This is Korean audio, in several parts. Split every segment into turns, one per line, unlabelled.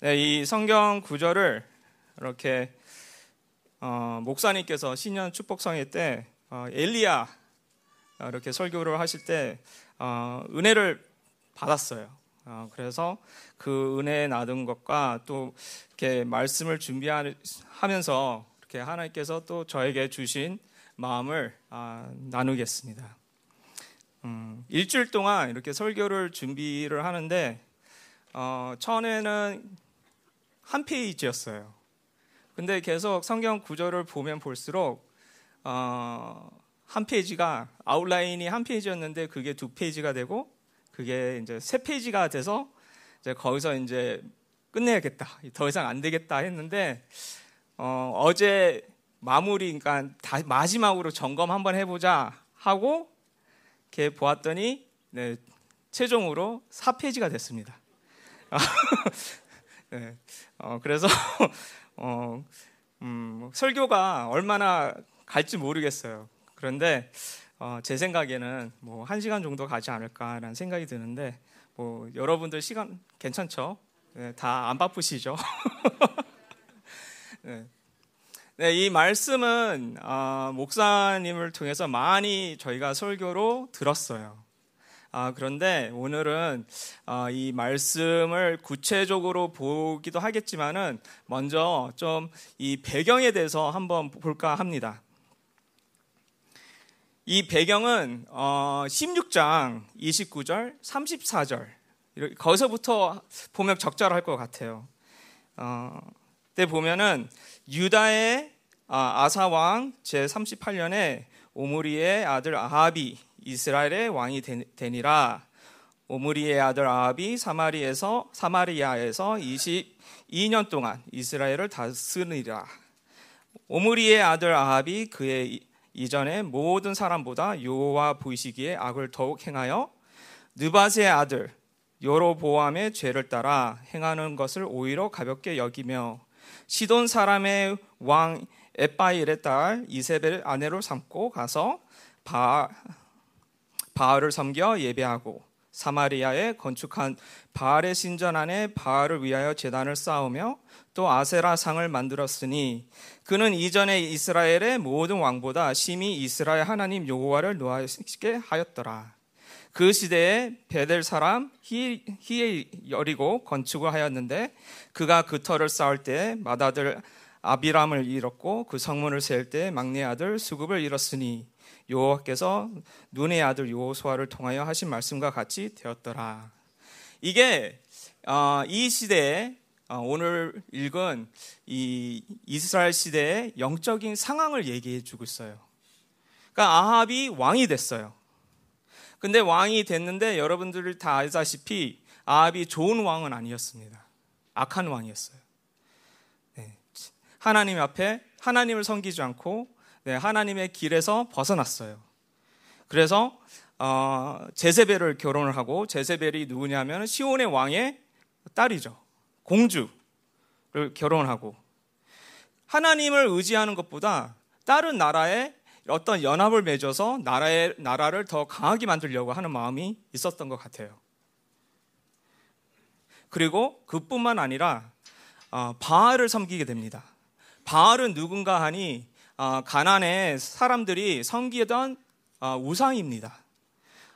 네, 이 성경 구절을 이렇게 어, 목사님께서 신년 축복성회 때 어, 엘리야 이렇게 설교를 하실 때 어, 은혜를 받았어요. 어, 그래서 그 은혜 나둔 것과 또 이렇게 말씀을 준비하면서 이렇게 하나님께서 또 저에게 주신 마음을 아, 나누겠습니다. 음, 일주일 동안 이렇게 설교를 준비를 하는데 어, 처음에는 한 페이지였어요. 근데 계속 성경 구절을 보면 볼수록 어, 한 페이지가 아웃라인이 한 페이지였는데 그게 두 페이지가 되고 그게 이제 세 페이지가 돼서 이제 거기서 이제 끝내야겠다. 더 이상 안 되겠다 했는데 어, 어제 마무리 그러니까 다, 마지막으로 점검 한번 해보자 하고 이렇게 보았더니 네, 최종으로 4페이지가 됐습니다. 네, 어, 그래서 어, 음, 설교가 얼마나 갈지 모르겠어요. 그런데 어, 제 생각에는 뭐 한 시간 정도 가지 않을까라는 생각이 드는데 뭐 여러분들 시간 괜찮죠? 네, 다안 바쁘시죠? 네. 네, 이 말씀은 어, 목사님을 통해서 많이 저희가 설교로 들었어요. 아, 그런데 오늘은 어, 이 말씀을 구체적으로 보기도 하겠지만은 먼저 좀 이 배경에 대해서 한번 볼까 합니다. 이 배경은 어, 16장 29절, 34절 거기서부터 보면 적절할 것 같아요. 어, 때 보면은 유다의 아, 아사 왕제 38년에 오므리의 아들 아합이 이스라엘의 왕이 되니라. 오므리의 아들 아합이 사마리에서 사마리아에서 22년 동안 이스라엘을 다스리라. 오므리의 아들 아합이 그의 이전에 모든 사람보다 여호와 보이시기에 악을 더욱 행하여 느바스의 아들 여로보암의 죄를 따라 행하는 것을 오히려 가볍게 여기며 시돈 사람의 왕 에빠일의 딸 이세벨 아내로 삼고 가서 바, 바알을 섬겨 예배하고 사마리아에 건축한 바알의 신전 안에 바알을 위하여 제단을 쌓으며 또 아세라 상을 만들었으니 그는 이전에 이스라엘의 모든 왕보다 심히 이스라엘 하나님 여호와를 노하시게 하였더라. 그 시대에 베델 사람 히에열이고 건축을 하였는데 그가 그 터를 쌓을 때 맏아들 아비람을 잃었고 그 성문을 세울 때 막내 아들 수급을 잃었으니 여호와께서 눈의 아들 요호수아를 통하여 하신 말씀과 같이 되었더라. 이게 어, 이 시대에 어, 오늘 읽은 이 이스라엘 시대의 영적인 상황을 얘기해 주고 있어요. 그러니까 아합이 왕이 됐어요. 근데 왕이 됐는데 여러분들 다 알다시피 아합이 좋은 왕은 아니었습니다. 악한 왕이었어요. 네. 하나님 앞에 하나님을 섬기지 않고 네, 하나님의 길에서 벗어났어요. 그래서 어, 제세벨을 결혼을 하고 제세벨이 누구냐면 시온의 왕의 딸이죠. 공주를 결혼하고 하나님을 의지하는 것보다 다른 나라에 어떤 연합을 맺어서 나라의 나라를 더 강하게 만들려고 하는 마음이 있었던 것 같아요. 그리고 그뿐만 아니라 어, 바알을 섬기게 됩니다. 바알은 누군가 하니 어, 가난의 사람들이 섬기던 어, 우상입니다.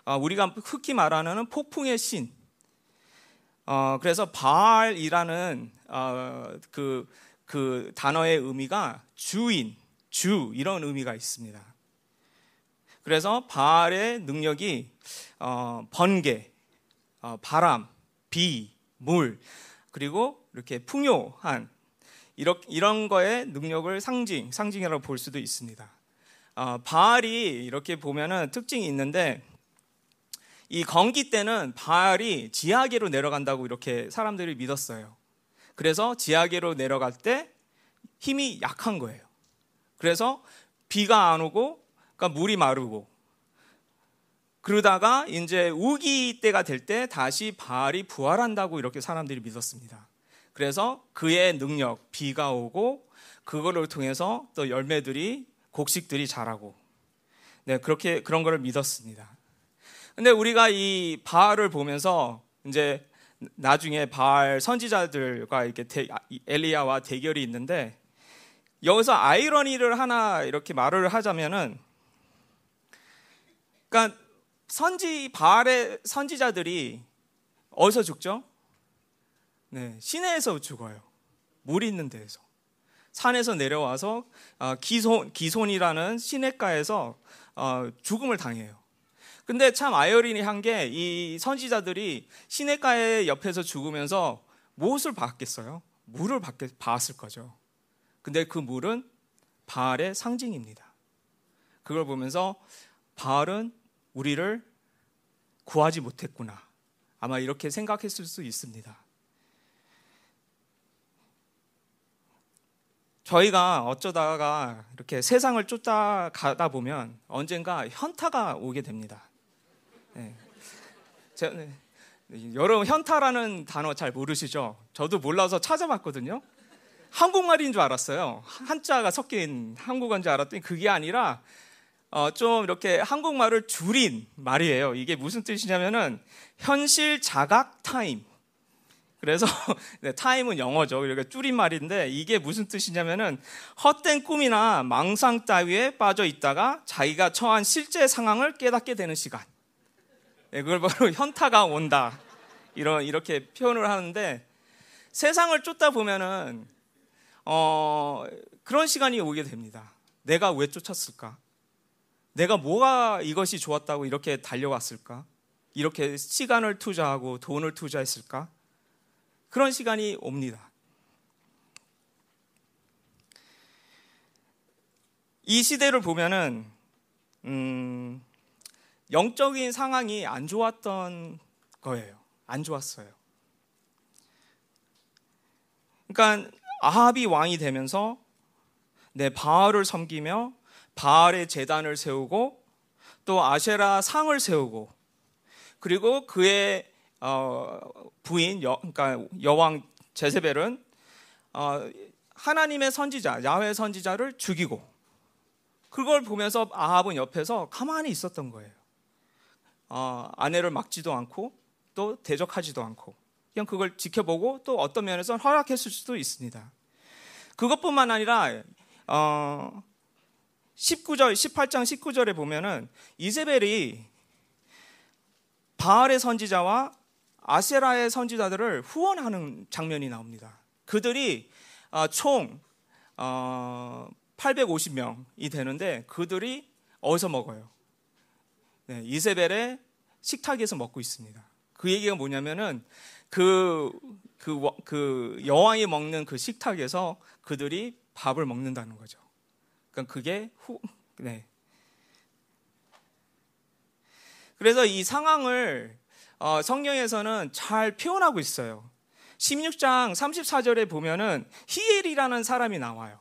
어, 우리가 흔히 말하는 폭풍의 신. 그래서 바알이라는 그, 그 단어의 의미가 주인, 주 이런 의미가 있습니다. 그래서 바알의 능력이 번개, 바람, 비, 물 그리고 이렇게 풍요한 이런, 이런 거의 능력을 상징, 상징이라고 볼 수도 있습니다. 어, 바알이 이렇게 보면은 특징이 있는데 이 건기 때는 바알이 지하계로 내려간다고 이렇게 사람들이 믿었어요. 그래서 지하계로 내려갈 때 힘이 약한 거예요. 그래서 비가 안 오고, 그러니까 물이 마르고, 그러다가 이제 우기 때가 될 때 다시 바알이 부활한다고 이렇게 사람들이 믿었습니다. 그래서 그의 능력, 비가 오고 그거를 통해서 또 열매들이 곡식들이 자라고 네, 그렇게 그런 거를 믿었습니다. 근데 우리가 이 바알을 보면서 이제 나중에 바알 선지자들과 이렇게 대, 엘리야와 대결이 있는데 여기서 아이러니를 하나 이렇게 말을 하자면은 그러니까 선지 바알의 선지자들이 어디서 죽죠? 네, 시내에서 죽어요. 물 있는 데에서. 산에서 내려와서 어, 기손 기손이라는 시냇가에서 어, 죽음을 당해요. 근데 참 아이러니 한 게 이 선지자들이 시냇가에 옆에서 죽으면서 무엇을 봤겠어요? 물을 봤겠, 봤을 거죠. 근데 그 물은 바알의 상징입니다. 그걸 보면서 바알은 우리를 구하지 못했구나. 아마 이렇게 생각했을 수 있습니다. 저희가 어쩌다가 이렇게 세상을 쫓아가다 보면 언젠가 현타가 오게 됩니다. 네. 제, 네. 여러분 현타라는 단어 잘 모르시죠? 저도 몰라서 찾아봤거든요. 한국말인 줄 알았어요. 한자가 섞인 한국어인 줄 알았더니 그게 아니라 어, 좀 이렇게 한국말을 줄인 말이에요. 이게 무슨 뜻이냐면은 현실 자각 타임. 그래서 네, 타임은 영어죠. 이렇게 줄인 말인데 이게 무슨 뜻이냐면은 헛된 꿈이나 망상 따위에 빠져 있다가 자기가 처한 실제 상황을 깨닫게 되는 시간. 네, 그걸 바로 현타가 온다. 이런 이렇게 표현을 하는데 세상을 쫓다 보면은 어, 그런 시간이 오게 됩니다. 내가 왜 쫓았을까? 내가 뭐가 이것이 좋았다고 이렇게 달려왔을까? 이렇게 시간을 투자하고 돈을 투자했을까? 그런 시간이 옵니다. 이 시대를 보면은 음, 영적인 상황이 안 좋았던 거예요. 안 좋았어요. 그러니까 아합이 왕이 되면서 내 바알을 섬기며 바알의 재단을 세우고 또 아쉐라 상을 세우고 그리고 그의 어, 부인 여, 그러니까 여왕 제세벨은 어, 하나님의 선지자 야훼 선지자를 죽이고 그걸 보면서 아합은 옆에서 가만히 있었던 거예요. 어, 아내를 막지도 않고 또 대적하지도 않고 그냥 그걸 지켜보고 또 어떤 면에서 허락했을 수도 있습니다. 그것뿐만 아니라 어, 19절, 18장 19절에 보면은 이세벨이 바알의 선지자와 아세라의 선지자들을 후원하는 장면이 나옵니다. 그들이 어, 총 850명이 어, 되는데 그들이 어디서 먹어요? 네, 이세벨의 식탁에서 먹고 있습니다. 그 얘기가 뭐냐면은 그, 그, 그 여왕이 먹는 그 식탁에서 그들이 밥을 먹는다는 거죠. 그러니까 그게 후, 네. 그래서 이 상황을 어, 성경에서는 잘 표현하고 있어요. 16장 34절에 보면은 히엘이라는 사람이 나와요.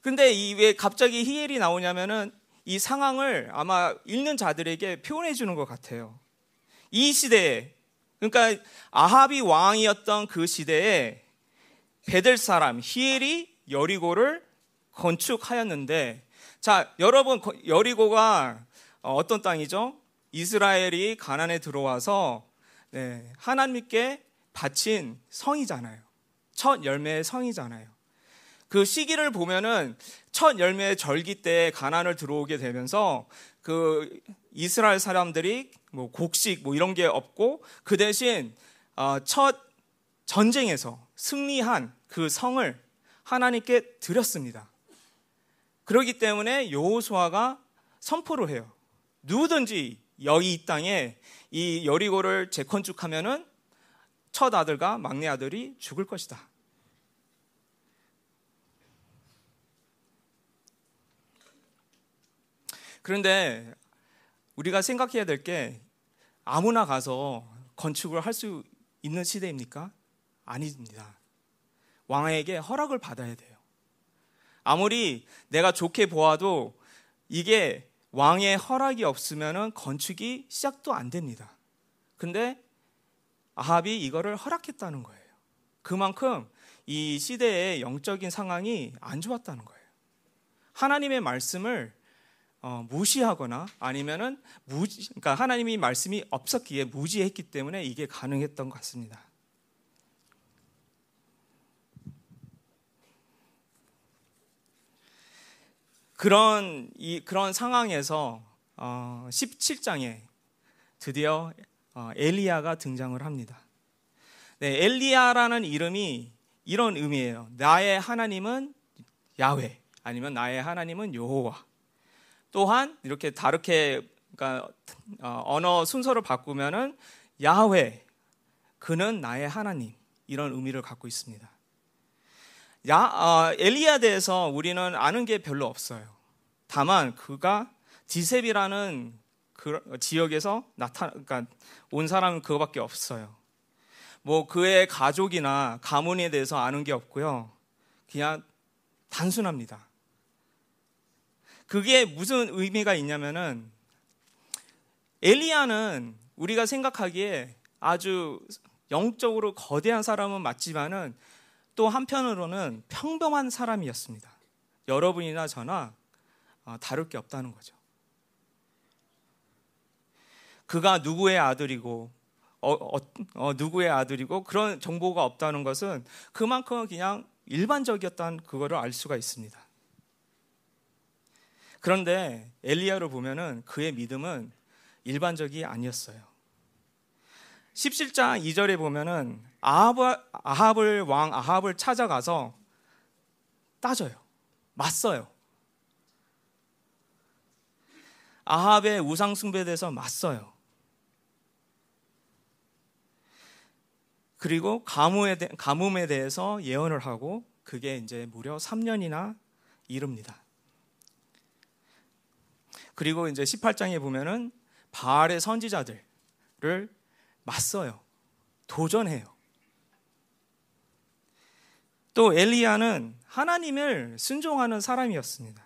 근데 이 왜 갑자기 히엘이 나오냐면은 이 상황을 아마 읽는 자들에게 표현해 주는 것 같아요. 이 시대에 그러니까 아합이 왕이었던 그 시대에 베델 사람 히엘이 여리고를 건축하였는데 자 여러분 여리고가 어떤 땅이죠? 이스라엘이 가난에 들어와서 네, 하나님께 바친 성이잖아요. 첫 열매의 성이잖아요. 그 시기를 보면은 첫 열매의 절기 때 가난을 들어오게 되면서 그 이스라엘 사람들이 뭐 곡식 뭐 이런 게 없고 그 대신 어, 첫 전쟁에서 승리한 그 성을 하나님께 드렸습니다. 그렇기 때문에 여호수아가 선포를 해요. 누구든지 여기 이 땅에 이 여리고를 재건축하면은 첫 아들과 막내 아들이 죽을 것이다. 그런데 우리가 생각해야 될 게 아무나 가서 건축을 할 수 있는 시대입니까? 아닙니다. 왕에게 허락을 받아야 돼요. 아무리 내가 좋게 보아도 이게 왕의 허락이 없으면 건축이 시작도 안 됩니다. 근데 아합이 이거를 허락했다는 거예요. 그만큼 이 시대의 영적인 상황이 안 좋았다는 거예요. 하나님의 말씀을 어, 무시하거나 아니면은 무지, 그러니까 하나님이 말씀이 없었기에 무지했기 때문에 이게 가능했던 것 같습니다. 그런 이 그런 상황에서 어, 17장에 드디어 어, 엘리야가 등장을 합니다. 네, 엘리야라는 이름이 이런 의미예요. 나의 하나님은 야훼 아니면 나의 하나님은 여호와. 또한 이렇게 다르게 그러니까 어, 언어 순서를 바꾸면은 야훼 그는 나의 하나님 이런 의미를 갖고 있습니다. 야, 어, 엘리야 대해서 우리는 아는 게 별로 없어요. 다만 그가 디셉이라는 그 지역에서 나타, 그러니까 온 사람은 그거밖에 없어요. 뭐 그의 가족이나 가문에 대해서 아는 게 없고요. 그냥 단순합니다. 그게 무슨 의미가 있냐면은 엘리야는 우리가 생각하기에 아주 영적으로 거대한 사람은 맞지만은 또 한편으로는 평범한 사람이었습니다. 여러분이나 저나 어, 다를 게 없다는 거죠. 그가 누구의 아들이고 어, 어, 어, 누구의 아들이고 그런 정보가 없다는 것은 그만큼 그냥 일반적이었다는 그거를 알 수가 있습니다. 그런데 엘리야를 보면은 그의 믿음은 일반적이 아니었어요. 17장 2절에 보면은 아합을, 아합을 왕 아합을 찾아가서 따져요. 맞서요. 아합의 우상 숭배에 대해서 맞서요. 그리고 가뭄에, 대, 가뭄에 대해서 예언을 하고 그게 이제 무려 3년이나 이릅니다. 그리고 이제 18장에 보면은 바알의 선지자들을 맞서요. 도전해요. 또 엘리야는 하나님을 순종하는 사람이었습니다.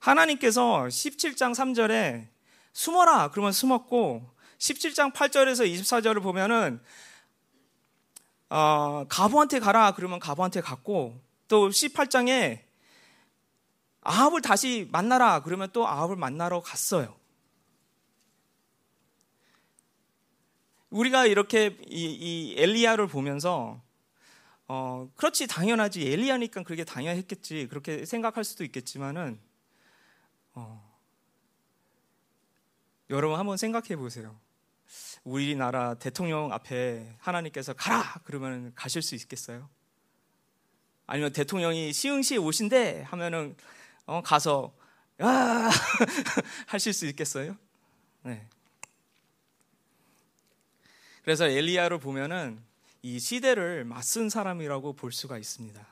하나님께서 17장 3절에 숨어라 그러면 숨었고 17장 8절에서 24절을 보면은 어, 가부한테 가라 그러면 가부한테 갔고 또 18장에 아합을 다시 만나라 그러면 또 아합을 만나러 갔어요. 우리가 이렇게 이, 이 엘리야를 보면서 어, 그렇지 당연하지 엘리야니까 그렇게 당연했겠지 그렇게 생각할 수도 있겠지만은 어, 여러분 한번 생각해 보세요. 우리나라 대통령 앞에 하나님께서 가라 그러면 가실 수 있겠어요? 아니면 대통령이 시흥시에 오신대 하면은 어, 가서 야 하실 수 있겠어요? 네. 그래서 엘리야를 보면은 이 시대를 맞선 사람이라고 볼 수가 있습니다.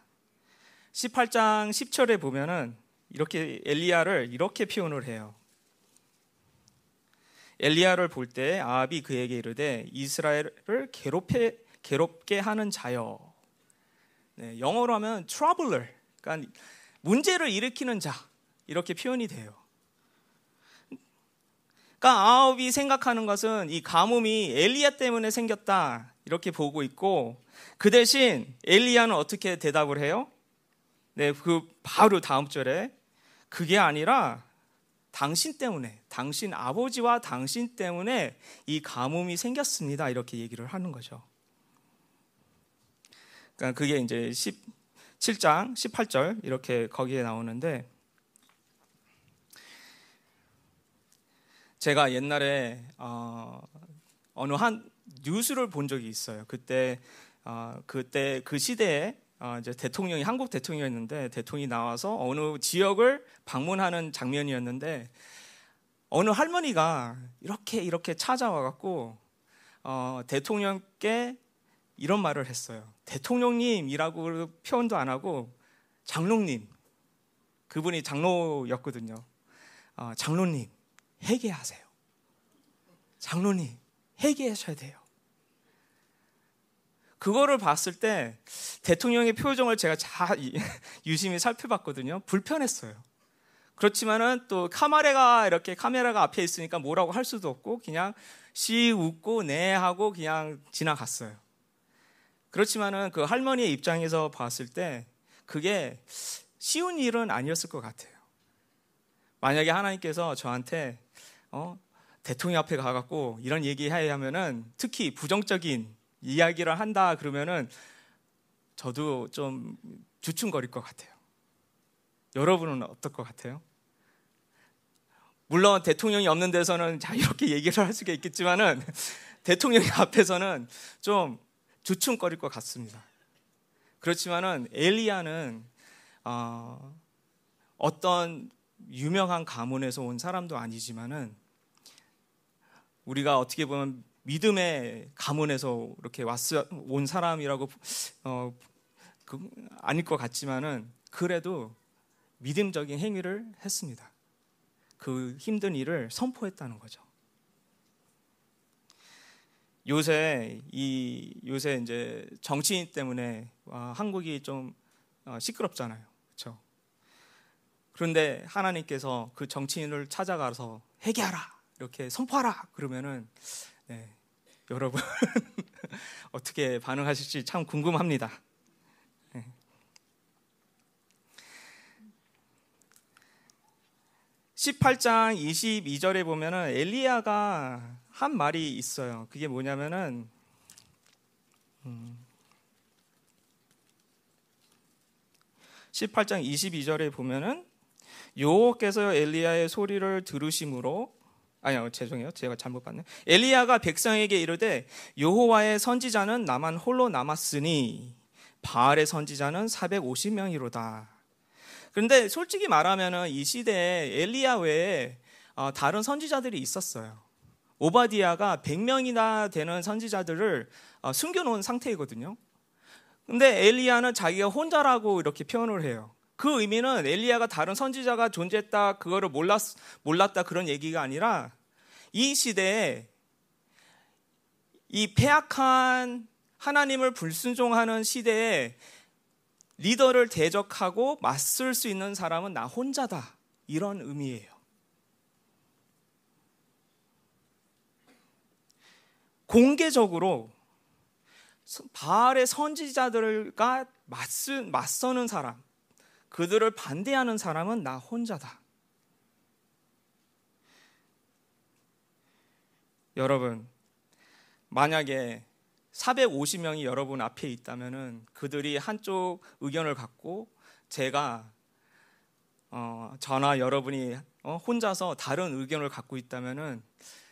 18장 10절에 보면은 이렇게 엘리야를 이렇게 표현을 해요. 엘리야를 볼 때 아합이 그에게 이르되 이스라엘을 괴롭게 괴롭게 하는 자여. 네, 영어로 하면 troubler. 그러니까 문제를 일으키는 자. 이렇게 표현이 돼요. 그러니까 아합이 생각하는 것은 이 가뭄이 엘리야 때문에 생겼다. 이렇게 보고 있고 그 대신 엘리야는 어떻게 대답을 해요? 네, 그 바로 다음 절에 그게 아니라 당신 때문에, 당신 아버지와 당신 때문에 이 가뭄이 생겼습니다. 이렇게 얘기를 하는 거죠. 그러니까 그게 이제 17장 18절 이렇게 거기에 나오는데 제가 옛날에 어, 어느 한 뉴스를 본 적이 있어요. 그때 어, 그때 그 시대에 어, 이제 대통령이 한국 대통령이었는데 대통령이 나와서 어느 지역을 방문하는 장면이었는데 어느 할머니가 이렇게 이렇게 찾아와 갖고 어, 대통령께 이런 말을 했어요. 대통령님이라고 표현도 안 하고 장로님 그분이 장로였거든요. 어, 장로님 회개하세요. 장로님 회개하셔야 돼요. 그거를 봤을 때 대통령의 표정을 제가 잘 유심히 살펴봤거든요. 불편했어요. 그렇지만은 또 카메라가 이렇게 카메라가 앞에 있으니까 뭐라고 할 수도 없고 그냥 씨 웃고 네 하고 그냥 지나갔어요. 그렇지만은 그 할머니의 입장에서 봤을 때 그게 쉬운 일은 아니었을 것 같아요. 만약에 하나님께서 저한테 어, 대통령 앞에 가갖고 이런 얘기해야 하면은 특히 부정적인 이야기를 한다 그러면은 저도 좀 주춤거릴 것 같아요. 여러분은 어떨 것 같아요? 물론 대통령이 없는 데서는 자 이렇게 얘기를 할 수가 있겠지만은 대통령이 앞에서는 좀 주춤거릴 것 같습니다. 그렇지만은 엘리야는 어, 어떤 유명한 가문에서 온 사람도 아니지만은 우리가 어떻게 보면 믿음의 가문에서 이렇게 왔어 온 사람이라고 어, 그, 아닐 것 같지만은 그래도 믿음적인 행위를 했습니다. 그 힘든 일을 선포했다는 거죠. 요새 이 요새 이제 정치인 때문에 와, 한국이 좀 어, 시끄럽잖아요. 그렇죠? 그런데 하나님께서 그 정치인을 찾아가서 회개하라 이렇게 선포하라 그러면은 네, 여러분 어떻게 반응하실지 참 궁금합니다. 네. 18장 22절에 보면은 엘리야가 한 말이 있어요. 그게 뭐냐면은 음, 18장 22절에 보면은 여호께서 엘리야의 소리를 들으심으로 아니요 죄송해요. 제가 잘못 봤네. 엘리야가 백성에게 이르되 여호와의 선지자는 나만 홀로 남았으니 바알의 선지자는 450명이로다. 그런데 솔직히 말하면은 이 시대에 엘리야 외에 어, 다른 선지자들이 있었어요. 오바디아가 100명이나 되는 선지자들을 어, 숨겨놓은 상태이거든요. 근데 엘리야는 자기가 혼자라고 이렇게 표현을 해요 그 의미는 엘리야가 다른 선지자가 존재했다 그거를 몰랐 몰랐다 그런 얘기가 아니라 이 시대에 이 폐악한 하나님을 불순종하는 시대에 리더를 대적하고 맞설 수 있는 사람은 나 혼자다 이런 의미예요. 공개적으로 바알의 선지자들과 맞서는 사람, 그들을 반대하는 사람은 나 혼자다. 여러분, 만약에 450명이 여러분 앞에 있다면은 그들이 한쪽 의견을 갖고 제가 어, 저나 여러분이 어, 혼자서 다른 의견을 갖고 있다면은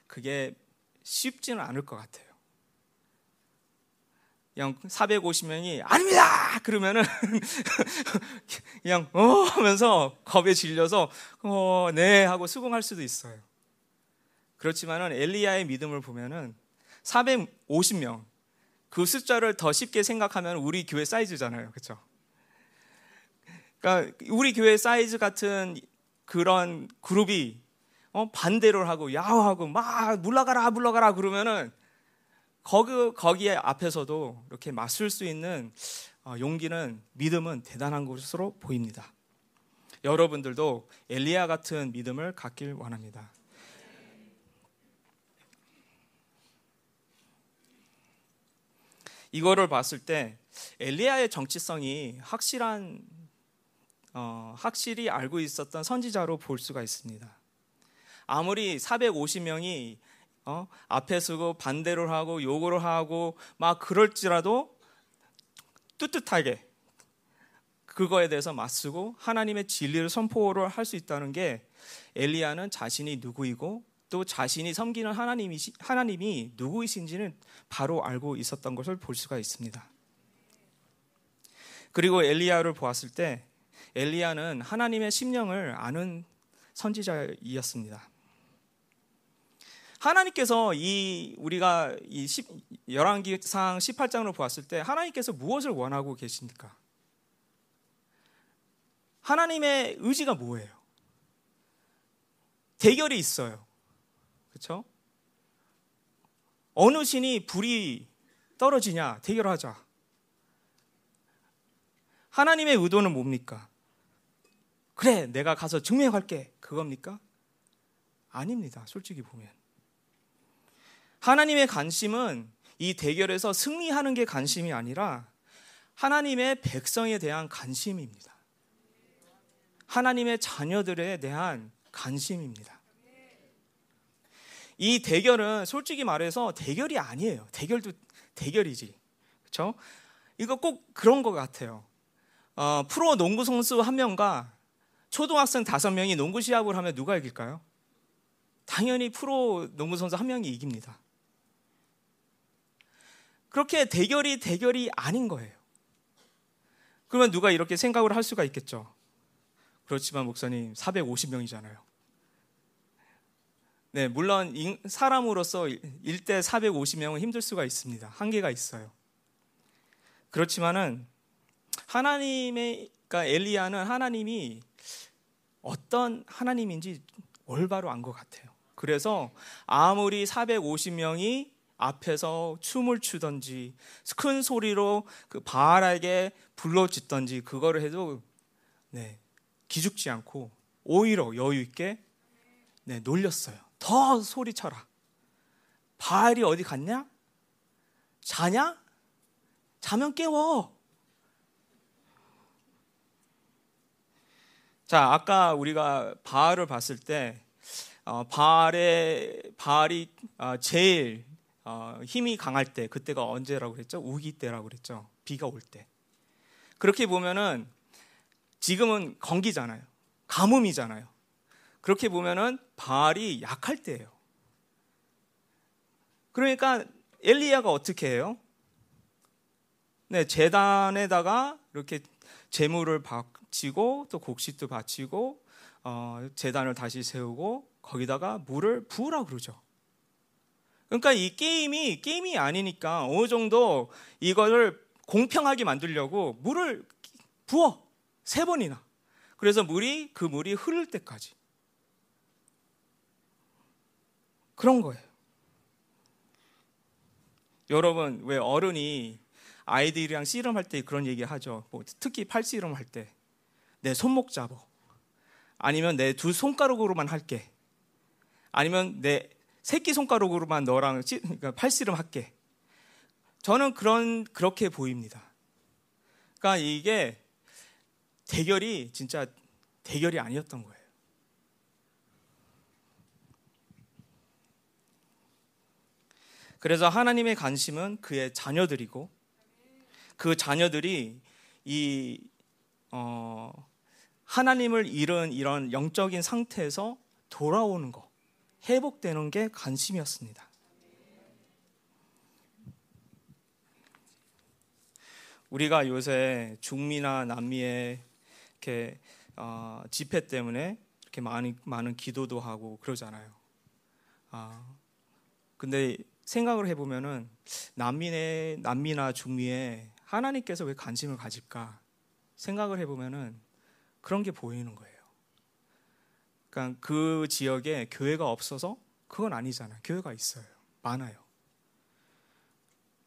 그게 쉽지는 않을 것 같아요. 그냥 450명이 아닙니다. 그러면은 그냥 어 하면서 겁에 질려서 어 네 하고 수긍할 수도 있어요. 그렇지만은 엘리야의 믿음을 보면은 450명 그 숫자를 더 쉽게 생각하면 우리 교회 사이즈잖아요. 그렇죠? 그러니까 우리 교회 사이즈 같은 그런 그룹이 어, 반대를 하고 야호하고 막 물러가라 물러가라 그러면은 거기 거기에 앞에서도 이렇게 맞설 수 있는 어, 용기는 믿음은 대단한 것으로 보입니다. 여러분들도 엘리야 같은 믿음을 갖길 원합니다. 이거를 봤을 때 엘리야의 정치성이 확실한 어, 확실히 알고 있었던 선지자로 볼 수가 있습니다. 아무리 450명이 어? 앞에 서고 반대를 하고 요구를 하고 막 그럴지라도 뚜뜻하게 그거에 대해서 맞서고 하나님의 진리를 선포를 할 수 있다는 게 엘리야는 자신이 누구이고 또 자신이 섬기는 하나님이 하나님이 누구이신지는 바로 알고 있었던 것을 볼 수가 있습니다. 그리고 엘리야를 보았을 때 엘리야는 하나님의 심령을 아는 선지자이었습니다. 하나님께서 이 우리가 이 열왕기상 18장으로 보았을 때 하나님께서 무엇을 원하고 계십니까? 하나님의 의지가 뭐예요? 대결이 있어요. 그렇죠? 어느 신이 불이 떨어지냐 대결하자. 하나님의 의도는 뭡니까? 그래, 내가 가서 증명할게. 그겁니까? 아닙니다. 솔직히 보면. 하나님의 관심은 이 대결에서 승리하는 게 관심이 아니라 하나님의 백성에 대한 관심입니다. 하나님의 자녀들에 대한 관심입니다. 이 대결은 솔직히 말해서 대결이 아니에요. 대결도 대결이지. 그렇죠? 이거 꼭 그런 것 같아요. 어, 프로 농구 선수 한 명과 초등학생 다섯 명이 농구 시합을 하면 누가 이길까요? 당연히 프로 농구 선수 한 명이 이깁니다. 그렇게 대결이 대결이 아닌 거예요. 그러면 누가 이렇게 생각을 할 수가 있겠죠. 그렇지만 목사님 450명이잖아요. 네, 물론 사람으로서 1대 450명은 힘들 수가 있습니다. 한계가 있어요. 그렇지만은 하나님의 그러니까 엘리야는 하나님이 어떤 하나님인지 올바로 안 것 같아요. 그래서 아무리 450명이 앞에서 춤을 추던지 큰 소리로 그 바알에게 불러짓던지 그거를 해도 네, 기죽지 않고 오히려 여유 있게 네, 놀렸어요. 더 소리쳐라. 바알이 어디 갔냐? 자냐? 자면 깨워. 자, 아까 우리가 바알을 봤을 때 어, 바알의 바알이 어, 제일 어, 힘이 강할 때 그때가 언제라고 그랬죠? 우기 때라고 그랬죠. 비가 올 때. 그렇게 보면은 지금은 건기잖아요. 가뭄이잖아요. 그렇게 보면은 바알이 약할 때예요. 그러니까 엘리야가 어떻게 해요? 네, 재단에다가 이렇게 재물을 바치고 또 곡식도 바치고 어, 재단을 다시 세우고 거기다가 물을 부으라 그러죠. 그러니까 이 게임이 게임이 아니니까 어느 정도 이거를 공평하게 만들려고 물을 부어 세 번이나. 그래서 물이 그 물이 흐를 때까지 그런 거예요. 여러분 왜 어른이 아이들이랑 씨름할 때 그런 얘기 하죠. 뭐 특히 팔씨름 할 때 내 손목 잡어. 아니면 내 두 손가락으로만 할게. 아니면 내 새끼 손가락으로만 너랑 그러니까 팔씨름 할게. 저는 그런 그렇게 보입니다. 그러니까 이게 대결이 진짜 대결이 아니었던 거예요. 그래서 하나님의 관심은 그의 자녀들이고 그 자녀들이 이 어, 하나님을 잃은 이런 영적인 상태에서 돌아오는 것. 회복되는 게 관심이었습니다. 우리가 요새 중미나 남미의 이렇게 어, 집회 때문에 이렇게 많은 많은 기도도 하고 그러잖아요. 아 근데 생각을 해보면은 남미의 남미나 중미에 하나님께서 왜 관심을 가질까 생각을 해보면은 그런 게 보이는 거예요. 그러니까 그 지역에 교회가 없어서 그건 아니잖아요. 교회가 있어요. 많아요.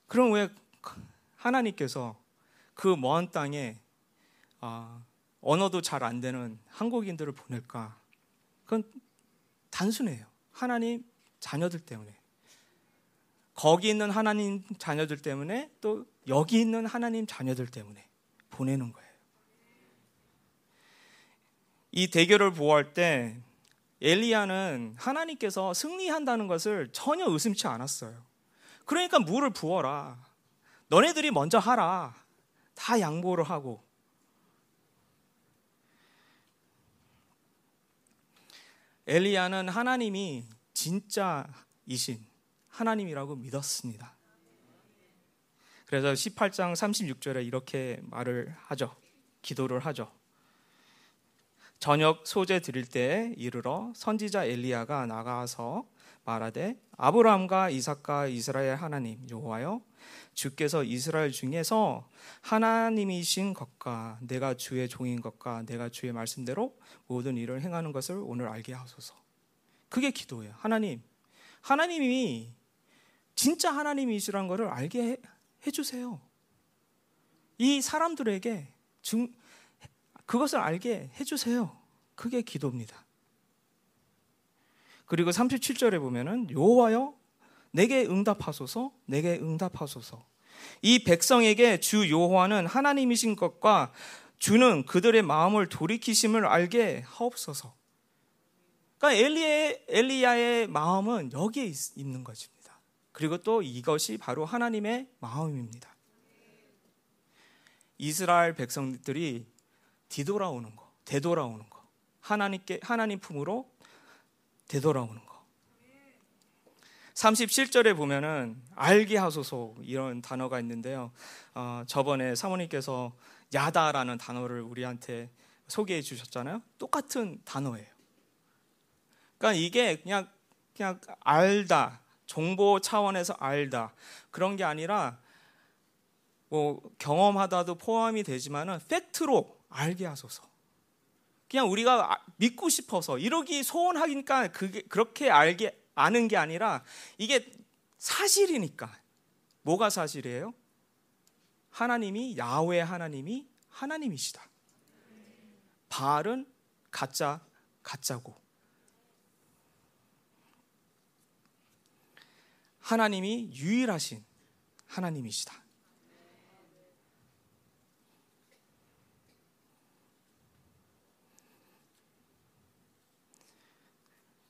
그럼 왜 하나님께서 그 먼 땅에 아, 언어도 잘 안 되는 한국인들을 보낼까? 그건 단순해요. 하나님 자녀들 때문에. 거기 있는 하나님 자녀들 때문에 또 여기 있는 하나님 자녀들 때문에 보내는 거예요. 이 대결을 보호할 때 엘리야는 하나님께서 승리한다는 것을 전혀 의심치 않았어요. 그러니까 물을 부어라. 너네들이 먼저 하라. 다 양보를 하고. 엘리야는 하나님이 진짜이신 하나님이라고 믿었습니다. 그래서 18장 36절에 이렇게 말을 하죠. 기도를 하죠. 저녁 소재 드릴 때에 이르러 선지자 엘리야가 나가서 말하되 아브라함과 이삭과 이스라엘 하나님 여호와여 주께서 이스라엘 중에서 하나님이신 것과 내가 주의 종인 것과 내가 주의 말씀대로 모든 일을 행하는 것을 오늘 알게 하소서. 그게 기도예요. 하나님, 하나님이 진짜 하나님이시라는 것을 알게 해, 해 주세요. 이 사람들에게 중, 그것을 알게 해주세요. 그게 기도입니다. 그리고 37절에 보면은 여호와여 내게 응답하소서 내게 응답하소서 이 백성에게 주 여호와는 하나님이신 것과 주는 그들의 마음을 돌이키심을 알게 하옵소서 그러니까 엘리의, 엘리야의 마음은 여기에 있, 있는 것입니다. 그리고 또 이것이 바로 하나님의 마음입니다. 이스라엘 백성들이 뒤돌아오는 거, 되돌아오는 거, 하나님께 하나님 품으로 되돌아오는 거. 37절에 보면은 알게 하소서 이런 단어가 있는데요. 어, 저번에 사모님께서 야다라는 단어를 우리한테 소개해 주셨잖아요. 똑같은 단어예요. 그러니까 이게 그냥 그냥 알다, 정보 차원에서 알다 그런 게 아니라 뭐 경험하다도 포함이 되지만은 팩트로 알게 하소서. 그냥 우리가 아, 믿고 싶어서 이러기 소원하니까 그게 그렇게 알게 아는 게 아니라 이게 사실이니까 뭐가 사실이에요? 하나님이 야외 하나님이 하나님이시다. 바알은 가짜 가짜고 하나님이 유일하신 하나님이시다.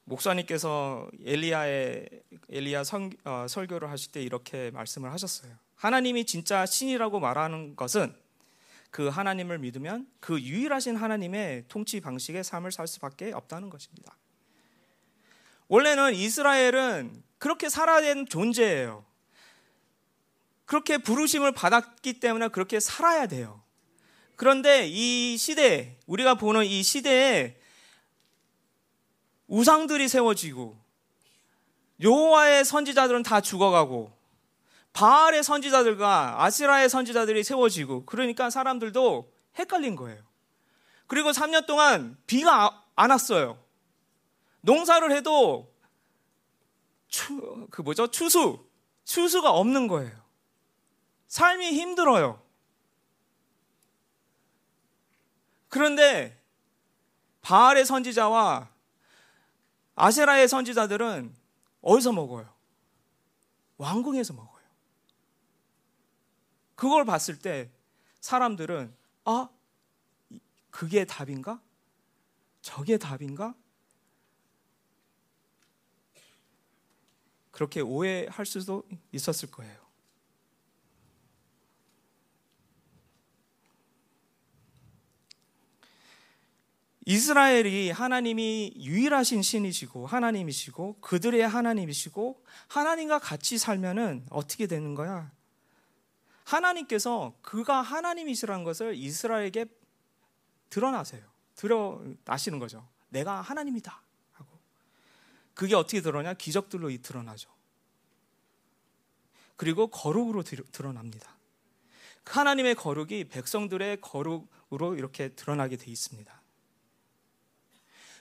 목사님께서 엘리야의 엘리야 선, 어, 설교를 하실 때 이렇게 말씀을 하셨어요. 하나님이 진짜 신이라고 말하는 것은 그 하나님을 믿으면 그 유일하신 하나님의 통치 방식의 삶을 살 수밖에 없다는 것입니다. 원래는 이스라엘은 그렇게 살아야 존재예요. 그렇게 부르심을 받았기 때문에 그렇게 살아야 돼요. 그런데 이 시대, 우리가 보는 이 시대에 우상들이 세워지고 여호와의 선지자들은 다 죽어가고 바알의 선지자들과 아스라의 선지자들이 세워지고 그러니까 사람들도 헷갈린 거예요. 그리고 3년 동안 비가 안 왔어요. 농사를 해도 추, 그 뭐죠? 추수, 추수가 없는 거예요. 삶이 힘들어요. 그런데 바알의 선지자와 아세라의 선지자들은 어디서 먹어요? 왕궁에서 먹어요. 그걸 봤을 때 사람들은 아, 그게 답인가? 저게 답인가? 그렇게 오해할 수도 있었을 거예요. 이스라엘이 하나님이 유일하신 신이시고 하나님이시고 그들의 하나님이시고 하나님과 같이 살면은 어떻게 되는 거야? 하나님께서 그가 하나님이시라는 것을 이스라엘에게 드러나세요. 드러나시는 거죠. 내가 하나님이다 하고 그게 어떻게 드러냐? 기적들로 드러나죠. 그리고 거룩으로 드러납니다. 하나님의 거룩이 백성들의 거룩으로 이렇게 드러나게 돼 있습니다.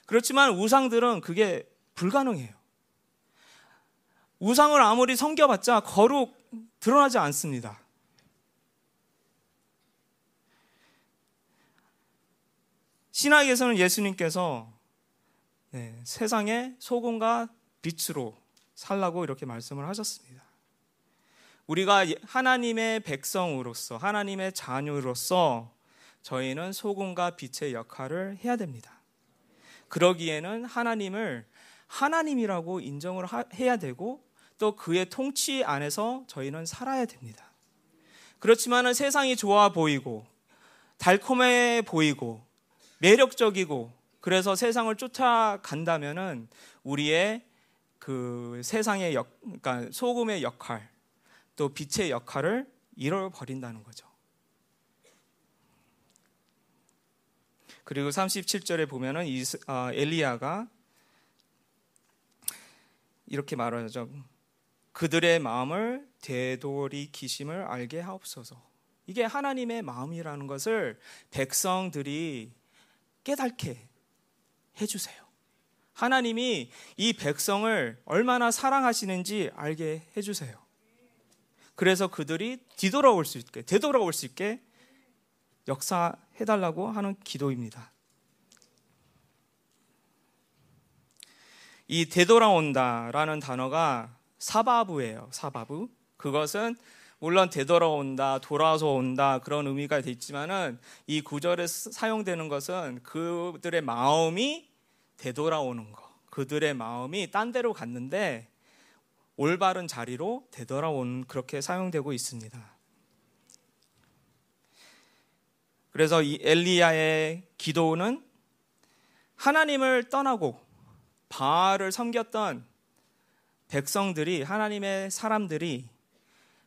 그렇지만 우상들은 그게 불가능해요. 우상을 아무리 섬겨봤자 거룩 드러나지 않습니다. 신학에서는 예수님께서 네, 세상의 소금과 빛으로 살라고 이렇게 말씀을 하셨습니다. 우리가 하나님의 백성으로서, 하나님의 자녀로서 저희는 소금과 빛의 역할을 해야 됩니다. 그러기에는 하나님을 하나님이라고 인정을 해야 되고 또 그의 통치 안에서 저희는 살아야 됩니다. 그렇지만은 세상이 좋아 보이고 달콤해 보이고 매력적이고 그래서 세상을 쫓아간다면은 우리의 그 세상의 역, 그러니까 소금의 역할 또 빛의 역할을 잃어버린다는 거죠. 그리고 37절에 보면은 아, 엘리야가 이렇게 말하죠. 그들의 마음을 되돌이키심을 알게 하옵소서. 이게 하나님의 마음이라는 것을 백성들이 깨닫게 해주세요. 하나님이 이 백성을 얼마나 사랑하시는지 알게 해주세요. 그래서 그들이 뒤돌아올 수 있게, 되돌아올 수 있게 역사 해달라고 하는 기도입니다. 이 되돌아온다라는 단어가 사바부예요. 사바부. 그것은 물론 되돌아온다, 돌아서 온다 그런 의미가 있지만은 이 구절에 사용되는 것은 그들의 마음이 되돌아오는 거. 그들의 마음이 딴 데로 갔는데 올바른 자리로 되돌아온 그렇게 사용되고 있습니다. 그래서 이 엘리야의 기도는 하나님을 떠나고 바알을 섬겼던 백성들이 하나님의 사람들이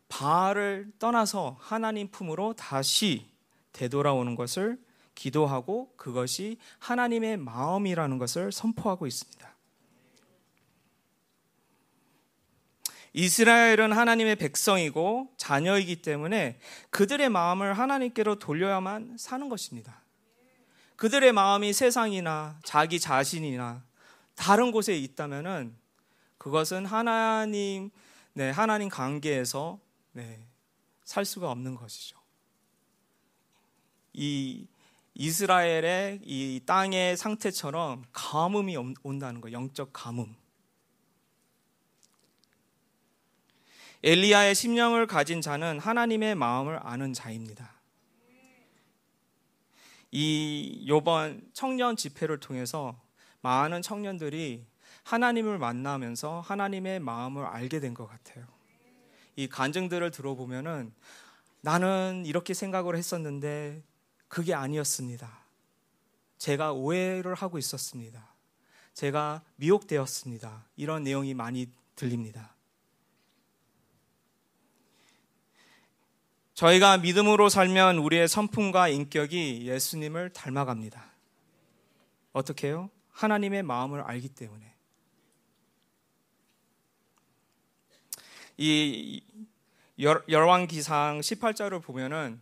바알을 떠나서 하나님 품으로 다시 되돌아오는 것을 기도하고 그것이 하나님의 마음이라는 것을 선포하고 있습니다. 이스라엘은 하나님의 백성이고 자녀이기 때문에 그들의 마음을 하나님께로 돌려야만 사는 것입니다. 그들의 마음이 세상이나 자기 자신이나 다른 곳에 있다면은 그것은 하나님 네, 하나님 관계에서 네, 살 수가 없는 것이죠. 이 이스라엘의 이 땅의 상태처럼 가뭄이 온다는 거, 영적 가뭄. 엘리야의 심령을 가진 자는 하나님의 마음을 아는 자입니다. 이 요번 청년 집회를 통해서 많은 청년들이 하나님을 만나면서 하나님의 마음을 알게 된 것 같아요. 이 간증들을 들어보면은 나는 이렇게 생각을 했었는데 그게 아니었습니다. 제가 오해를 하고 있었습니다. 제가 미혹되었습니다. 이런 내용이 많이 들립니다. 저희가 믿음으로 살면 우리의 성품과 인격이 예수님을 닮아갑니다. 어떻게 요 하나님의 마음을 알기 때문에. 이 열왕기상 18장을 보면은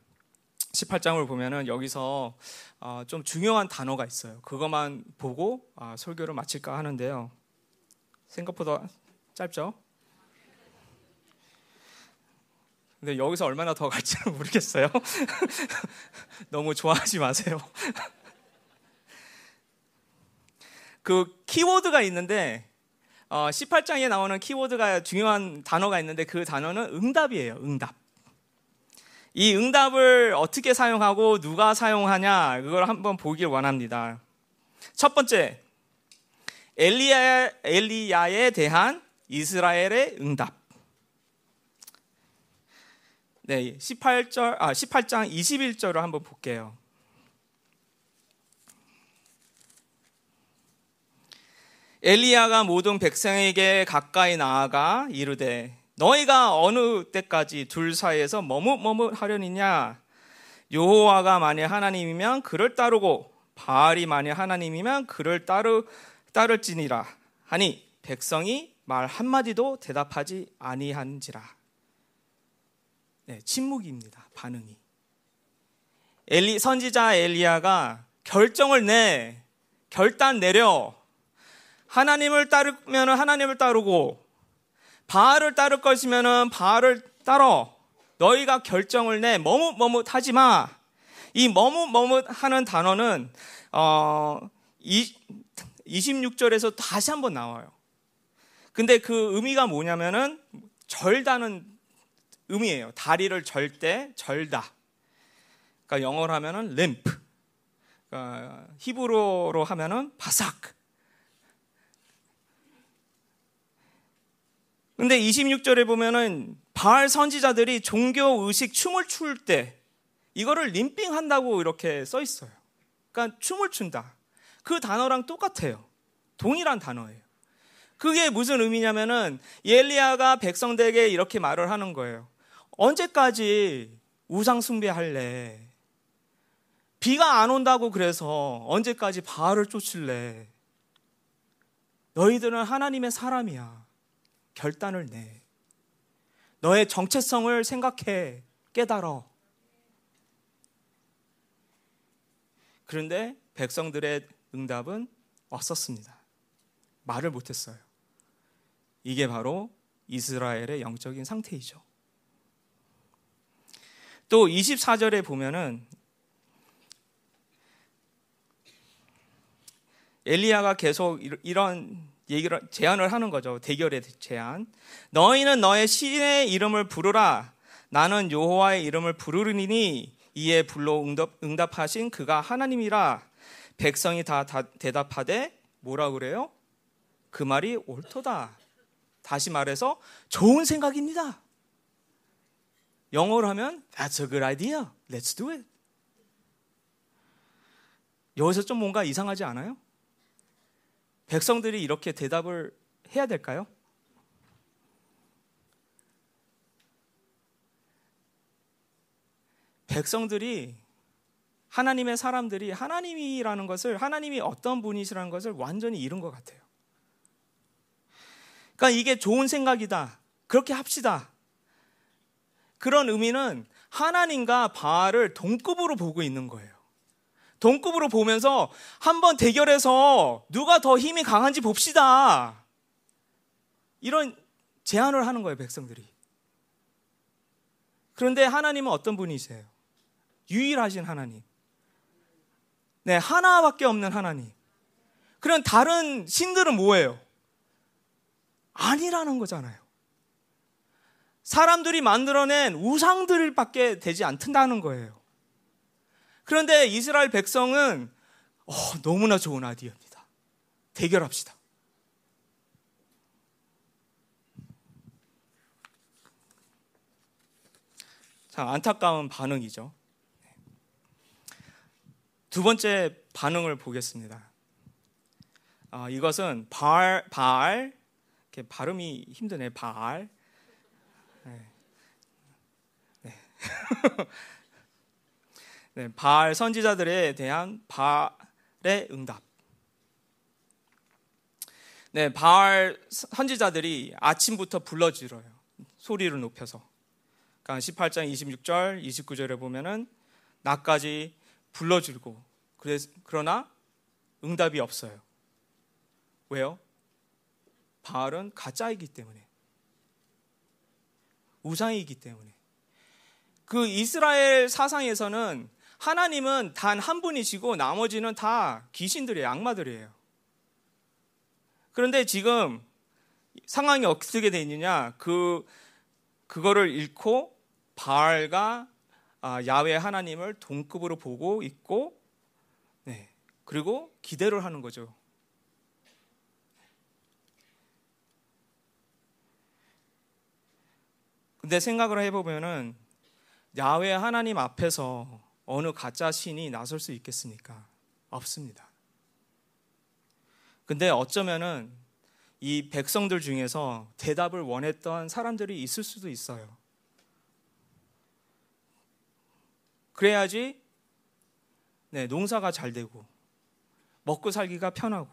18장을 보면은 여기서 어, 좀 중요한 단어가 있어요. 그것만 보고 아, 설교를 마칠까 하는데요. 생각보다 짧죠? 근데 여기서 얼마나 더 갈지는 모르겠어요. 너무 좋아하지 마세요. 그 키워드가 있는데 어, 18장에 나오는 키워드가 중요한 단어가 있는데 그 단어는 응답이에요. 응답. 이 응답을 어떻게 사용하고 누가 사용하냐 그걸 한번 보길 원합니다. 첫 번째 엘리야 엘리야에 대한 이스라엘의 응답. 네, 18절 아 18장 21절을 한번 볼게요. 엘리야가 모든 백성에게 가까이 나아가 이르되 너희가 어느 때까지 둘 사이에서 머뭇머뭇하려니냐? 여호와가 만일 하나님이면 그를 따르고 바알이 만일 하나님이면 그를 따르 따를지니라. 하니 백성이 말 한마디도 대답하지 아니한지라 네, 침묵입니다. 반응이. 엘리 선지자 엘리야가 결정을 내 결단 내려 하나님을 따르면 하나님을 따르고 바알을 따를 것이면 바알을 따러 너희가 결정을 내 머뭇머뭇하지 마. 이 머뭇머뭇하는 단어는 어 26절에서 다시 한번 나와요. 근데 그 의미가 뭐냐면은 절다는 의미예요. 다리를 절 때 절다. 그러니까 영어로 하면은 램프. 그러니까 히브로로 하면은 바삭. 근데 26절에 보면은 바알 선지자들이 종교 의식 춤을 출 때 이거를 림핑 한다고 이렇게 써 있어요. 그러니까 춤을 춘다. 그 단어랑 똑같아요. 동일한 단어예요. 그게 무슨 의미냐면은 엘리야가 백성들에게 이렇게 말을 하는 거예요. 언제까지 우상 숭배할래? 비가 안 온다고 그래서 언제까지 바알을 쫓을래? 너희들은 하나님의 사람이야. 결단을 내. 너의 정체성을 생각해. 깨달아. 그런데 백성들의 응답은 왔었습니다. 말을 못했어요. 이게 바로 이스라엘의 영적인 상태이죠. 또 24절에 보면은 엘리야가 계속 이런 얘기를 제안을 하는 거죠. 대결의 제안. 너희는 너의 신의 이름을 부르라. 나는 여호와의 이름을 부르리니 이에 불로 응답, 하신 그가 하나님이라. 백성이 다, 다 대답하되 뭐라 그래요? 그 말이 옳도다. 다시 말해서 좋은 생각입니다. 영어로 하면 That's a good idea. Let's do it. 여기서 좀 뭔가 이상하지 않아요? 백성들이 이렇게 대답을 해야 될까요? 백성들이 하나님의 사람들이 하나님이라는 것을 하나님이 어떤 분이시라는 것을 완전히 잃은 것 같아요. 그러니까 이게 좋은 생각이다. 그렇게 합시다. 그런 의미는 하나님과 바알을 동급으로 보고 있는 거예요. 동급으로 보면서 한번 대결해서 누가 더 힘이 강한지 봅시다. 이런 제안을 하는 거예요, 백성들이. 그런데 하나님은 어떤 분이세요? 유일하신 하나님. 네, 하나밖에 없는 하나님. 그런 다른 신들은 뭐예요? 아니라는 거잖아요. 사람들이 만들어낸 우상들밖에 되지 않는다는 거예요. 그런데 이스라엘 백성은 어, 너무나 좋은 아이디어입니다. 대결합시다. 자, 안타까운 반응이죠. 두 번째 반응을 보겠습니다. 아, 이것은 발, 발, 이렇게 발음이 힘드네, 발. 네. 네. 네, 바알 선지자들에 대한 바알의 응답. 네, 바알 선지자들이 아침부터 불러지러요. 소리를 높여서. 그러니까 18장 26절, 29절에 보면은 나까지 불러주고 그러나 응답이 없어요. 왜요? 바알은 가짜이기 때문에. 우상이기 때문에. 그 이스라엘 사상에서는 하나님은 단 한 분이시고 나머지는 다 귀신들이에요. 악마들이에요. 그런데 지금 상황이 어떻게 되 있느냐? 그 그거를 잃고 바알과 아, 야외 하나님을 동급으로 보고 있고 네. 그리고 기대를 하는 거죠. 근데 생각을 해보면은 야외 하나님 앞에서 어느 가짜 신이 나설 수 있겠습니까? 없습니다. 근데 어쩌면은 이 백성들 중에서 대답을 원했던 사람들이 있을 수도 있어요. 그래야지 네, 농사가 잘 되고 먹고 살기가 편하고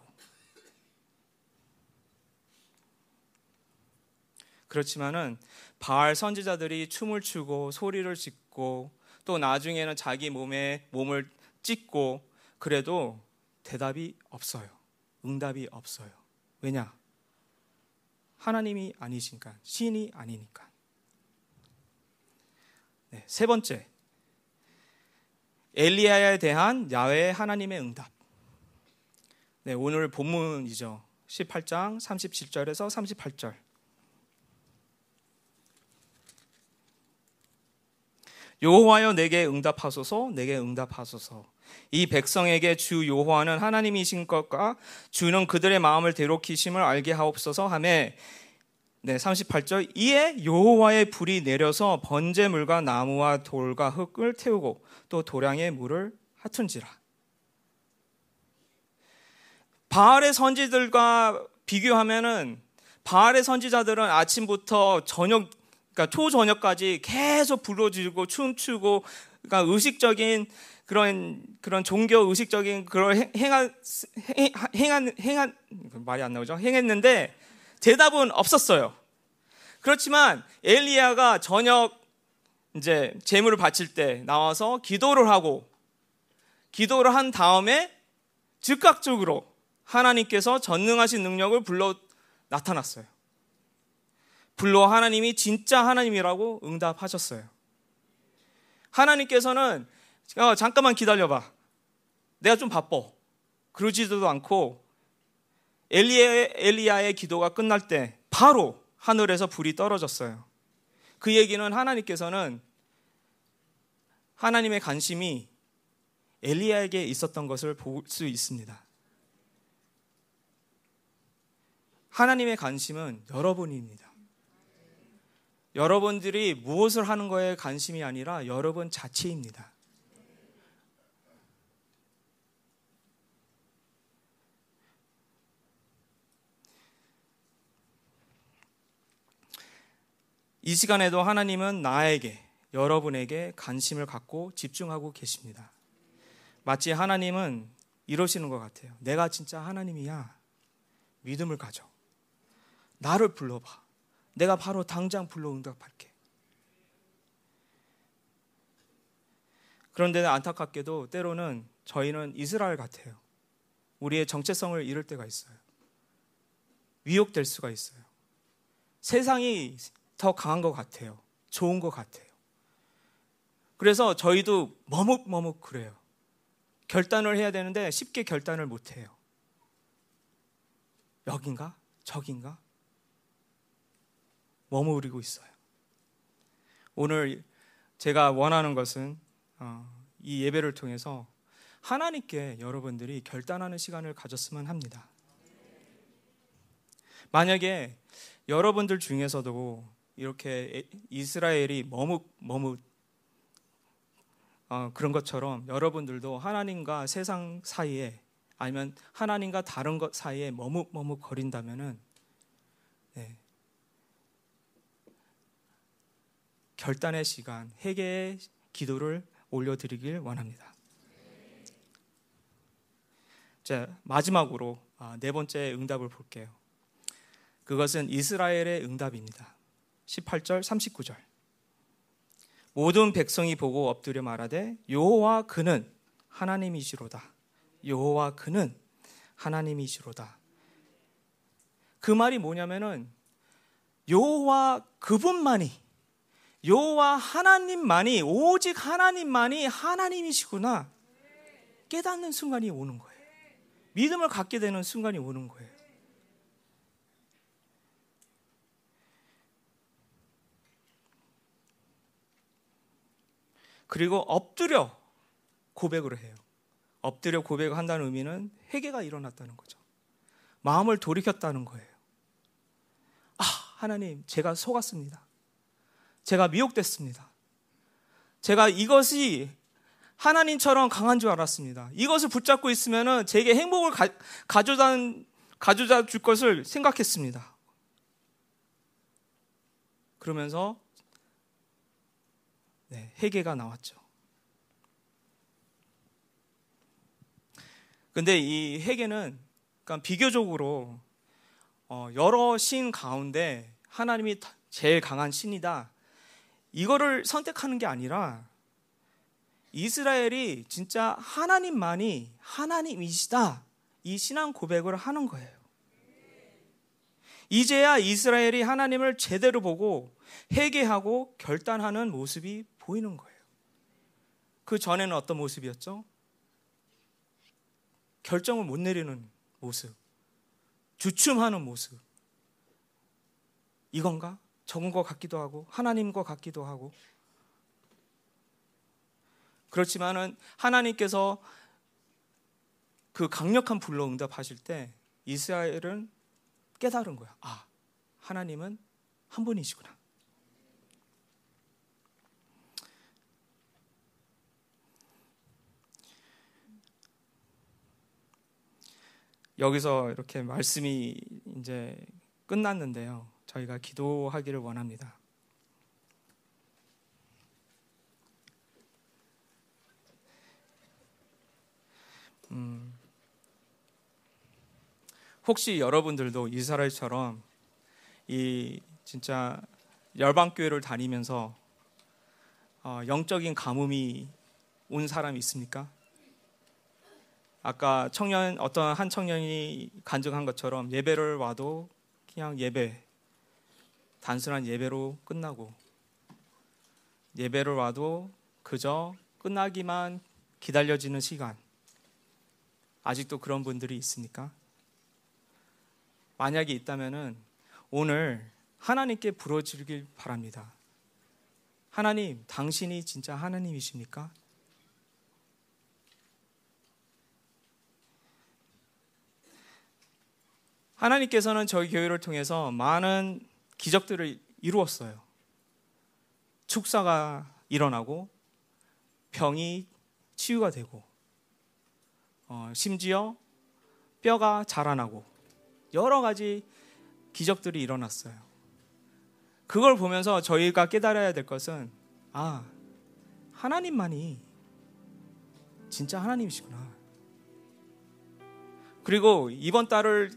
그렇지만은 바알 선지자들이 춤을 추고 소리를 짓고 또 나중에는 자기 몸에 몸을 찢고 그래도 대답이 없어요. 응답이 없어요. 왜냐? 하나님이 아니시니까, 신이 아니니까. 네, 세 번째. 엘리야에 대한 야외 하나님의 응답. 네, 오늘 본문이죠. 18장 37절에서 38절. 여호와여 내게 응답하소서 내게 응답하소서. 이 백성에게 주 여호와는 하나님이신 것과 주는 그들의 마음을 대로키심을 알게 하옵소서 하매 네, 38절 이에 여호와의 불이 내려서 번제물과 나무와 돌과 흙을 태우고 또 도량의 물을 하튼지라. 바알의 선지들과 비교하면은 바알의 선지자들은 아침부터 저녁 그러니까 초저녁까지 계속 불러주고 춤추고 그러니까 의식적인 그런 그런 종교 의식적인 그런 행한 행한 행한 말이 안 나오죠. 행했는데 대답은 없었어요. 그렇지만 엘리야가 저녁 이제 제물을 바칠 때 나와서 기도를 하고 기도를 한 다음에 즉각적으로 하나님께서 전능하신 능력을 불러 나타났어요. 불러 하나님이 진짜 하나님이라고 응답하셨어요. 하나님께서는 어, 잠깐만 기다려봐. 내가 좀 바빠. 그러지도 않고 엘리의, 엘리야의 기도가 끝날 때 바로 하늘에서 불이 떨어졌어요. 그 얘기는 하나님께서는 하나님의 관심이 엘리야에게 있었던 것을 볼 수 있습니다. 하나님의 관심은 여러분입니다. 여러분들이 무엇을 하는 거에 관심이 아니라 여러분 자체입니다. 이 시간에도 하나님은 나에게, 여러분에게 관심을 갖고 집중하고 계십니다. 마치 하나님은 이러시는 것 같아요. 내가 진짜 하나님이야. 믿음을 가져. 나를 불러봐. 내가 바로 당장 불러 응답할게. 그런데 안타깝게도 때로는 저희는 이스라엘 같아요. 우리의 정체성을 잃을 때가 있어요. 위협될 수가 있어요. 세상이 더 강한 것 같아요. 좋은 것 같아요. 그래서 저희도 머뭇머뭇 그래요. 결단을 해야 되는데 쉽게 결단을 못 해요. 여긴가? 저긴가? 머무르고 있어요. 오늘 제가 원하는 것은 어, 이 예배를 통해서 하나님께 여러분들이 결단하는 시간을 가졌으면 합니다. 만약에 여러분들 중에서도 이렇게 이스라엘이 머뭇 머뭇 어, 그런 것처럼 여러분들도 하나님과 세상 사이에 아니면 하나님과 다른 것 사이에 머뭇 머뭇 거린다면은 네. 결단의 시간, 회개의 기도를 올려드리길 원합니다. 자 마지막으로 아, 네 번째 응답을 볼게요. 그것은 이스라엘의 응답입니다. 18절 39절 모든 백성이 보고 엎드려 말하되 여호와 그는 하나님이시로다. 여호와 그는 하나님이시로다. 그 말이 뭐냐면은 여호와 그분만이 여호와 하나님만이 오직 하나님만이 하나님이시구나 깨닫는 순간이 오는 거예요. 믿음을 갖게 되는 순간이 오는 거예요. 그리고 엎드려 고백을 해요. 엎드려 고백을 한다는 의미는 회개가 일어났다는 거죠. 마음을 돌이켰다는 거예요. 아, 하나님, 제가 속았습니다. 제가 미혹됐습니다. 제가 이것이 하나님처럼 강한 줄 알았습니다. 이것을 붙잡고 있으면 제게 행복을 가, 가져다, 가져다 줄 것을 생각했습니다. 그러면서 네, 회개가 나왔죠. 근데 이 회개는 그러니까 비교적으로 어, 여러 신 가운데 하나님이 제일 강한 신이다. 이거를 선택하는 게 아니라 이스라엘이 진짜 하나님만이 하나님이시다. 이 신앙 고백을 하는 거예요. 이제야 이스라엘이 하나님을 제대로 보고 회개하고 결단하는 모습이 보이는 거예요. 그 전에는 어떤 모습이었죠? 결정을 못 내리는 모습. 주춤하는 모습. 이건가? 적은 것 같기도 하고, 하나님과 같기도 하고. 그렇지만은 하나님께서 그 강력한 불로 응답하실 때 이스라엘은 깨달은 거야. 아, 하나님은 한 분이시구나. 여기서 이렇게 말씀이 이제 끝났는데요. 저희가 기도하기를 원합니다. 음, 혹시 여러분들도 이스라엘처럼 이 진짜 열방 교회를 다니면서 어, 영적인 가뭄이 온 사람이 있습니까? 아까 청년 어떤 한 청년이 간증한 것처럼 예배를 와도 그냥 예배 단순한 예배로 끝나고 예배를 와도 그저 끝나기만 기다려지는 시간 아직도 그런 분들이 있습니까? 만약에 있다면은 오늘 하나님께 부러지길 바랍니다. 하나님, 당신이 진짜 하나님이십니까? 하나님께서는 저희 교회를 통해서 많은 기적들을 이루었어요. 축사가 일어나고 병이 치유가 되고 어, 심지어 뼈가 자라나고 여러 가지 기적들이 일어났어요. 그걸 보면서 저희가 깨달아야 될 것은 아 하나님만이 진짜 하나님이시구나. 그리고 이번 달을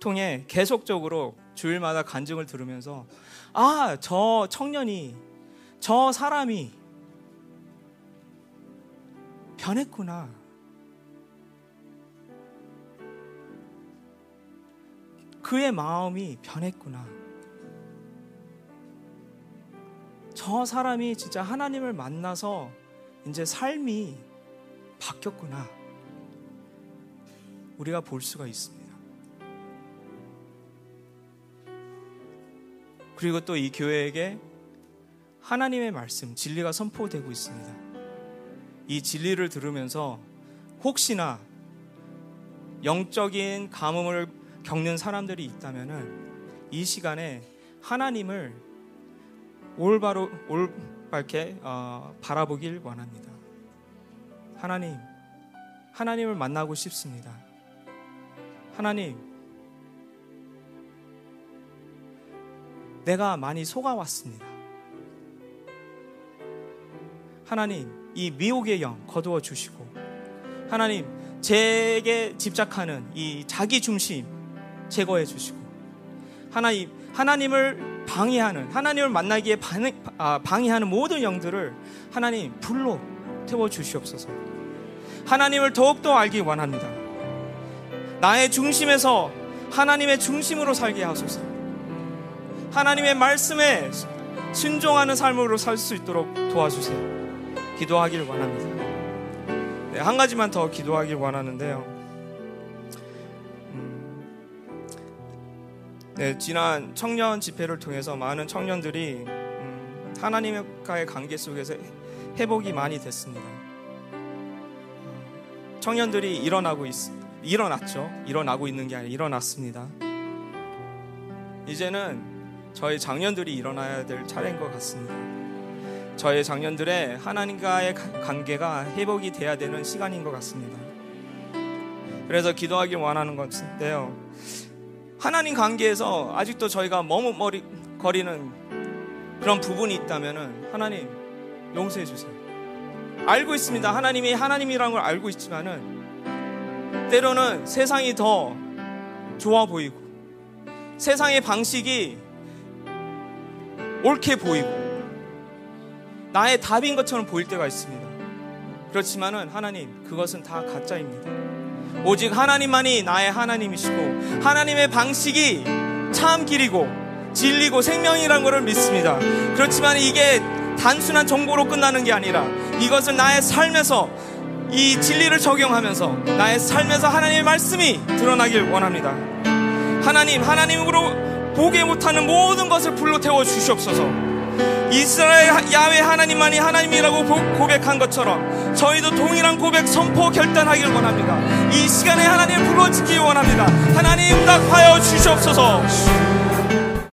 통해 계속적으로 주일마다 간증을 들으면서 아, 저 청년이 저 사람이 변했구나. 그의 마음이 변했구나. 저 사람이 진짜 하나님을 만나서 이제 삶이 바뀌었구나. 우리가 볼 수가 있습니다. 그리고 또 이 교회에게 하나님의 말씀, 진리가 선포되고 있습니다. 이 진리를 들으면서 혹시나 영적인 가뭄을 겪는 사람들이 있다면은 이 시간에 하나님을 올바로 올바르게 어, 바라보길 원합니다. 하나님, 하나님을 만나고 싶습니다. 하나님, 내가 많이 속아왔습니다. 하나님, 이 미혹의 영 거두어 주시고, 하나님, 제게 집착하는 이 자기 중심 제거해 주시고, 하나님, 하나님을 방해하는, 하나님을 만나기에 아, 방해하는 모든 영들을 하나님 불로 태워 주시옵소서. 하나님을 더욱더 알기 원합니다. 나의 중심에서 하나님의 중심으로 살게 하소서. 하나님의 말씀에 순종하는 삶으로 살 수 있도록 도와주세요. 기도하길 원합니다. 네, 한 가지만 더 기도하길 원하는데요. 음, 네, 지난 청년 집회를 통해서 많은 청년들이 음, 하나님과의 관계 속에서 회복이 많이 됐습니다. 청년들이 일어나고 있, 일어났죠. 일어나고 있는 게 아니라 일어났습니다. 이제는 저희 장년들이 일어나야 될 차례인 것 같습니다. 저희 장년들의 하나님과의 관계가 회복이 돼야 되는 시간인 것 같습니다. 그래서 기도하길 원하는 것인데요. 하나님 관계에서 아직도 저희가 머뭇거리는 그런 부분이 있다면 하나님 용서해 주세요. 알고 있습니다. 하나님이 하나님이라는 걸 알고 있지만은 때로는 세상이 더 좋아 보이고 세상의 방식이 옳게 보이고 나의 답인 것처럼 보일 때가 있습니다. 그렇지만은 하나님 그것은 다 가짜입니다. 오직 하나님만이 나의 하나님이시고 하나님의 방식이 참 길이고 진리고 생명이라는 것을 믿습니다. 그렇지만 이게 단순한 정보로 끝나는 게 아니라 이것을 나의 삶에서 이 진리를 적용하면서 나의 삶에서 하나님의 말씀이 드러나길 원합니다. 하나님, 하나님으로 보게 못하는 모든 것을 불러 태워 주시옵소서. 이스라엘 야외 하나님만이 하나님이라고 고백한 것처럼 저희도 동일한 고백 선포 결단하길 원합니다. 이 시간에 하나님 불러지기 원합니다. 하나님 응답하여 주시옵소서.